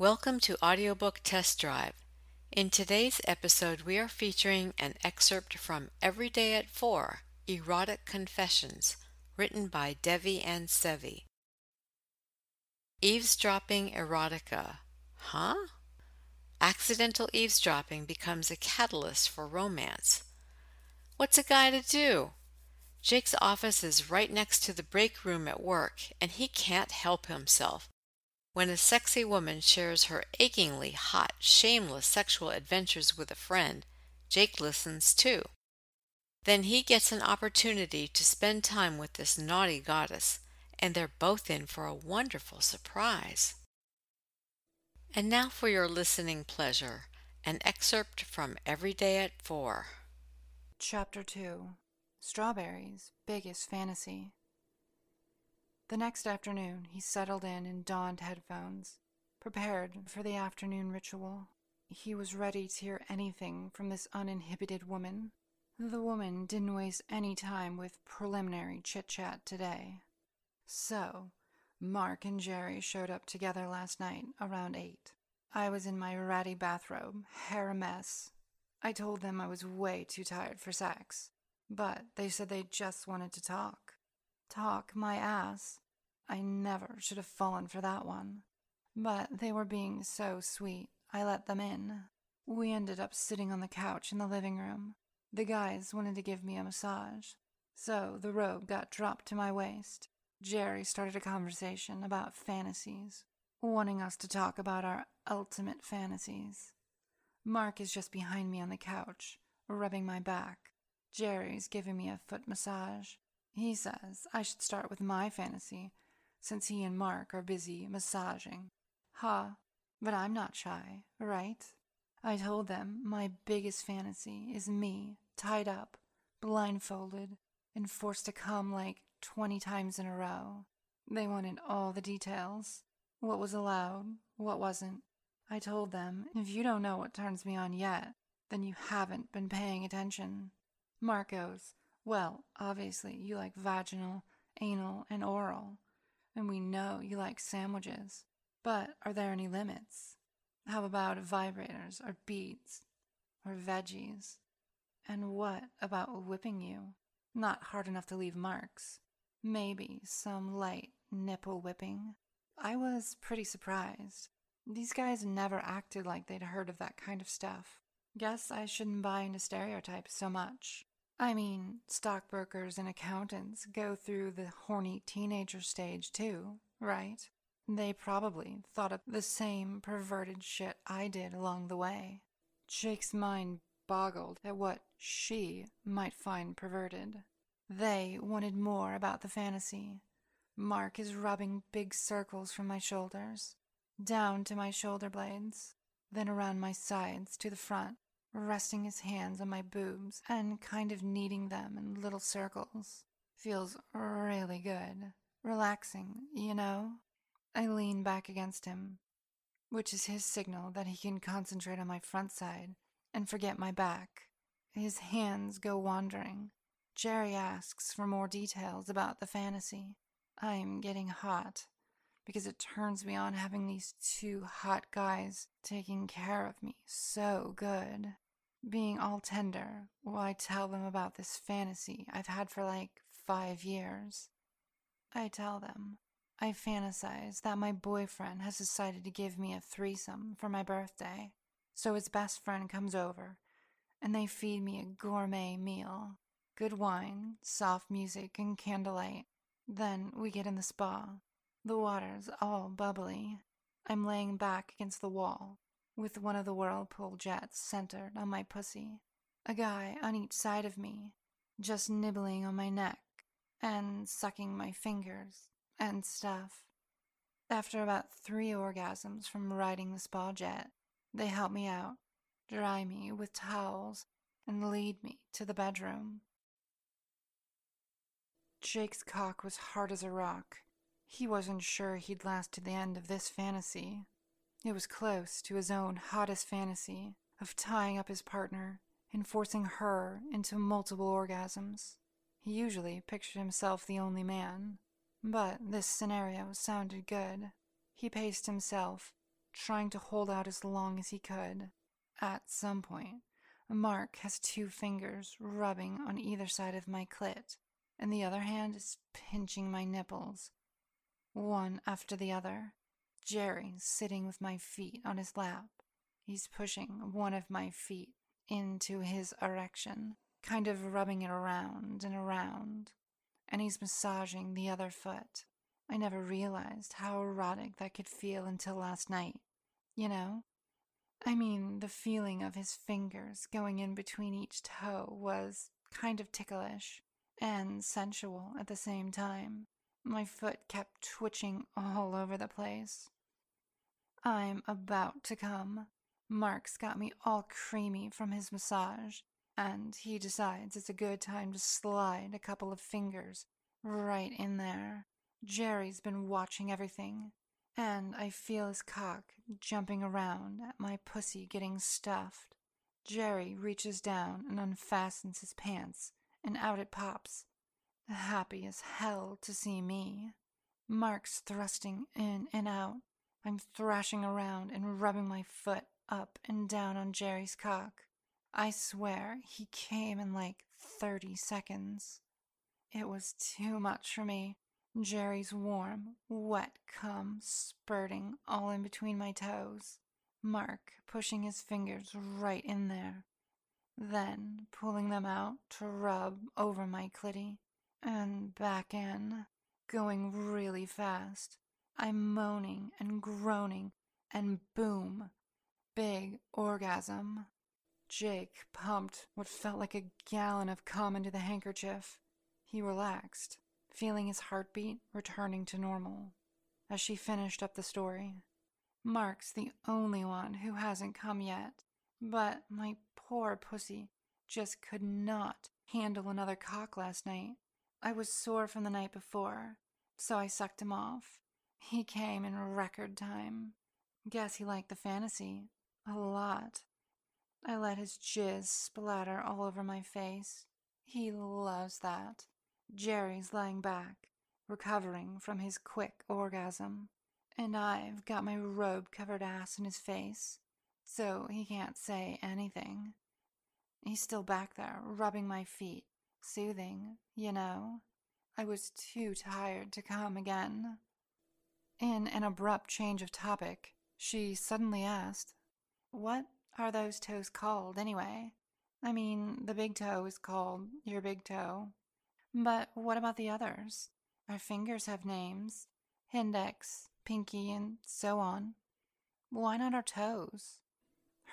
Welcome to Audiobook Test Drive. In today's episode, we are featuring an excerpt from Every Day at Four Erotic Confessions, written by Devi and Sevi. Eavesdropping Erotica. Huh? Accidental eavesdropping becomes a catalyst for romance. What's a guy to do? Jake's office is right next to the break room at work, and he can't help himself. When a sexy woman shares her achingly hot, shameless sexual adventures with a friend, Jake listens too. Then he gets an opportunity to spend time with this naughty goddess, and they're both in for a wonderful surprise. And now for your listening pleasure an excerpt from Every Day at Four. Chapter 2 Strawberry's Biggest Fantasy. The next afternoon, he settled in and donned headphones, prepared for the afternoon ritual. He was ready to hear anything from this uninhibited woman. The woman didn't waste any time with preliminary chit chat today. So, Mark and Jerry showed up together last night around 8. I was in my ratty bathrobe, hair a mess. I told them I was way too tired for sex, but they said they just wanted to talk. Talk my ass. I never should have fallen for that one. But they were being so sweet, I let them in. We ended up sitting on the couch in the living room. The guys wanted to give me a massage, so the robe got dropped to my waist. Jerry started a conversation about fantasies, wanting us to talk about our ultimate fantasies. Mark is just behind me on the couch, rubbing my back. Jerry's giving me a foot massage. He says I should start with my fantasy, since he and Mark are busy massaging. Ha, but I'm not shy, right? I told them my biggest fantasy is me, tied up, blindfolded, and forced to come like 20 times in a row. They wanted all the details what was allowed, what wasn't. I told them, if you don't know what turns me on yet, then you haven't been paying attention. Mark goes, Well, obviously, you like vaginal, anal, and oral, and we know you like sandwiches. But are there any limits? How about vibrators, or beads, or veggies? And what about whipping you? Not hard enough to leave marks. Maybe some light nipple whipping. I was pretty surprised. These guys never acted like they'd heard of that kind of stuff. Guess I shouldn't buy into stereotypes so much. I mean, stockbrokers and accountants go through the horny teenager stage too, right? They probably thought of the same perverted shit I did along the way. Jake's mind boggled at what she might find perverted. They wanted more about the fantasy. Mark is rubbing big circles from my shoulders, down to my shoulder blades, then around my sides to the front, resting his hands on my boobs and kind of kneading them in little circles. Feels really good. Relaxing, you know? I lean back against him, which is his signal that he can concentrate on my front side and forget my back. His hands go wandering, Jerry asks for more details about the fantasy. I'm getting hot because it turns me on having these two hot guys taking care of me so good. Being all tender while I tell them about this fantasy I've had for like five years. I tell them I fantasize that my boyfriend has decided to give me a threesome for my birthday, so his best friend comes over and they feed me a gourmet meal good wine, soft music, and candlelight. Then we get in the spa. The water's all bubbly. I'm laying back against the wall, with one of the whirlpool jets centered on my pussy. A guy on each side of me, just nibbling on my neck and sucking my fingers and stuff. After about three orgasms from riding the spa jet, they help me out, dry me with towels, and lead me to the bedroom. Jake's cock was hard as a rock. He wasn't sure he'd last to the end of this fantasy. It was close to his own hottest fantasy of tying up his partner and forcing her into multiple orgasms. He usually pictured himself the only man, but this scenario sounded good. He paced himself, trying to hold out as long as he could. At some point, Mark has two fingers rubbing on either side of my clit, and the other hand is pinching my nipples, one after the other. Jerry sitting with my feet on his lap. He's pushing one of my feet into his erection, kind of rubbing it around and around, and he's massaging the other foot. I never realized how erotic that could feel until last night. You know? I mean, the feeling of his fingers going in between each toe was kind of ticklish and sensual at the same time. My foot kept twitching all over the place. I'm about to come. Mark's got me all creamy from his massage, and he decides it's a good time to slide a couple of fingers right in there. Jerry's been watching everything, and I feel his cock jumping around at my pussy getting stuffed. Jerry reaches down and unfastens his pants, and out it pops. Happy as hell to see me. Mark's thrusting in and out. I'm thrashing around and rubbing my foot up and down on Jerry's cock. I swear he came in like 30 seconds. It was too much for me. Jerry's warm, wet cum spurting all in between my toes. Mark pushing his fingers right in there, then pulling them out to rub over my clitty and back in, going really fast. I'm moaning and groaning, and boom, big orgasm. Jake pumped what felt like a gallon of cum into the handkerchief. He relaxed, feeling his heartbeat returning to normal. As she finished up the story, Mark's the only one who hasn't come yet, but my poor pussy just could not handle another cock last night. I was sore from the night before, so I sucked him off. He came in record time. Guess he liked the fantasy. A lot. I let his jizz splatter all over my face. He loves that. Jerry's lying back, recovering from his quick orgasm, and I've got my robe covered ass in his face, so he can't say anything. He's still back there, rubbing my feet, soothing, you know. I was too tired to come again. In an abrupt change of topic, she suddenly asked, What are those toes called, anyway? I mean, the big toe is called your big toe. But what about the others? Our fingers have names index, pinky, and so on. Why not our toes?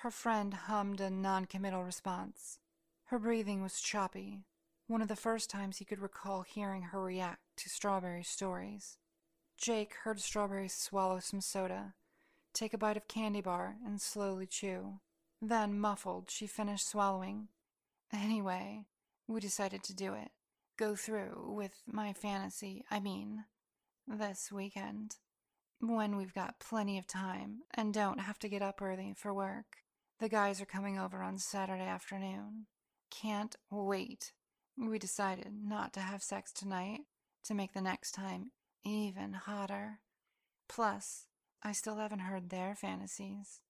Her friend hummed a noncommittal response. Her breathing was choppy, one of the first times he could recall hearing her react to Strawberry stories. Jake heard Strawberry swallow some soda, take a bite of candy bar, and slowly chew. Then, muffled, she finished swallowing. Anyway, we decided to do it. Go through with my fantasy, I mean, this weekend. When we've got plenty of time and don't have to get up early for work. The guys are coming over on Saturday afternoon. Can't wait we decided not to have sex tonight to make the next time even hotter. Plus, I still haven't heard their fantasies.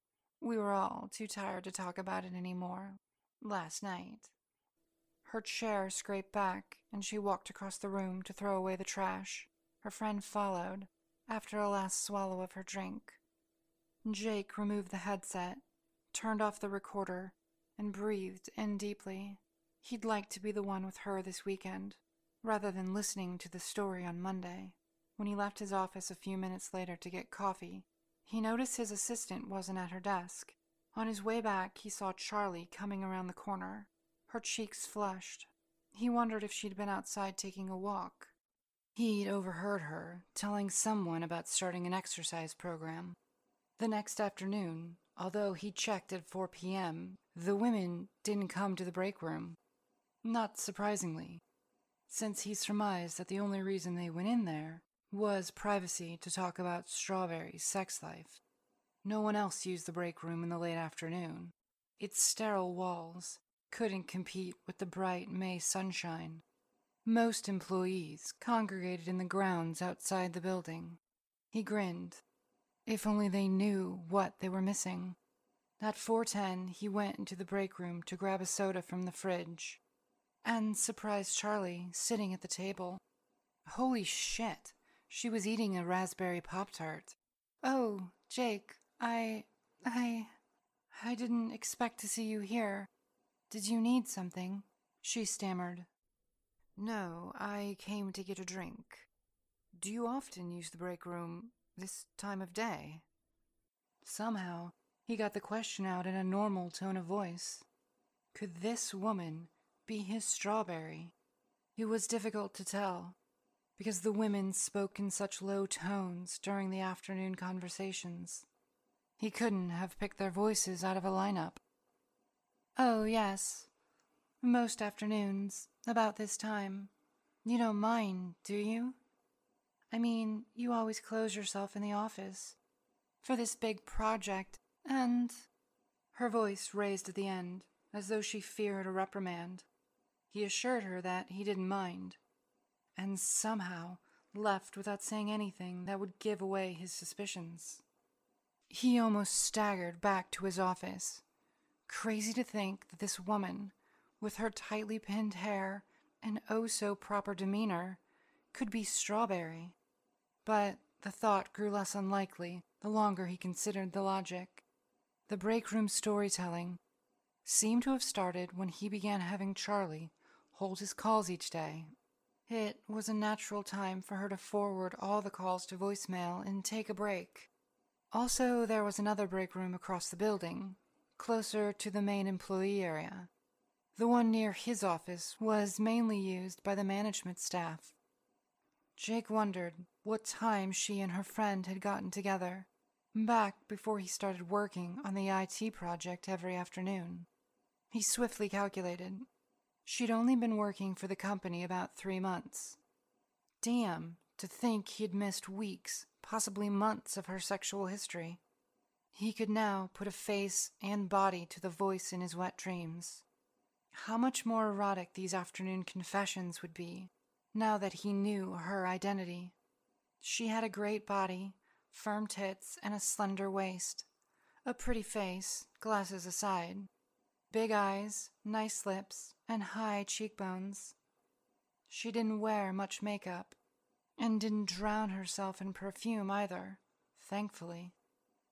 We were all too tired to talk about it anymore last night. Her chair scraped back, and she walked across the room to throw away the trash. Her friend followed, after a last swallow of her drink. Jake removed the headset, turned off the recorder, and breathed in deeply. He'd like to be the one with her this weekend, rather than listening to the story on Monday. When he left his office a few minutes later to get coffee, he noticed his assistant wasn't at her desk. On his way back, he saw Charlie coming around the corner, her cheeks flushed. He wondered if she'd been outside taking a walk. He'd overheard her telling someone about starting an exercise program. The next afternoon, although he checked at 4 p.m., the women didn't come to the break room. Not surprisingly, since he surmised that the only reason they went in there was privacy to talk about Strawberry's sex life. No one else used the break room in the late afternoon. Its sterile walls couldn't compete with the bright May sunshine. Most employees congregated in the grounds outside the building. He grinned. If only they knew what they were missing. At 4:10, he went into the break room to grab a soda from the fridge and surprised Charlie sitting at the table. Holy shit. She was eating a raspberry pop tart. "Oh, Jake, I I I didn't expect to see you here. Did you need something?" she stammered. "No, I came to get a drink. Do you often use the break room this time of day?" Somehow, he got the question out in a normal tone of voice. Could this woman be his strawberry? It was difficult to tell, because the women spoke in such low tones during the afternoon conversations. He couldn't have picked their voices out of a lineup. Oh, yes. Most afternoons, about this time. You don't mind, do you? I mean, you always close yourself in the office for this big project, and. Her voice raised at the end, as though she feared a reprimand. He assured her that he didn't mind, and somehow left without saying anything that would give away his suspicions. He almost staggered back to his office. Crazy to think that this woman, with her tightly pinned hair and oh so proper demeanor, could be Strawberry. But the thought grew less unlikely the longer he considered the logic. The break room storytelling seemed to have started when he began having Charlie hold his calls each day. It was a natural time for her to forward all the calls to voicemail and take a break. Also, there was another break room across the building, closer to the main employee area. The one near his office was mainly used by the management staff. Jake wondered what time she and her friend had gotten together, back before he started working on the IT project every afternoon. He swiftly calculated. She'd only been working for the company about three months. Damn, to think he'd missed weeks, possibly months of her sexual history. He could now put a face and body to the voice in his wet dreams. How much more erotic these afternoon confessions would be, now that he knew her identity. She had a great body, firm tits, and a slender waist. A pretty face, glasses aside. Big eyes, nice lips, and high cheekbones. She didn't wear much makeup, and didn't drown herself in perfume either, thankfully.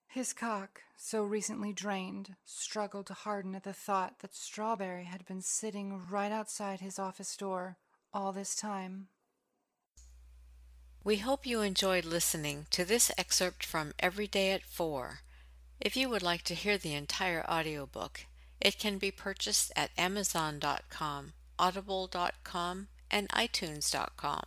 His cock, so recently drained, struggled to harden at the thought that Strawberry had been sitting right outside his office door all this time. We hope you enjoyed listening to this excerpt from Every Day at 4. If you would like to hear the entire audiobook, it can be purchased at Amazon.com, Audible.com, and iTunes.com.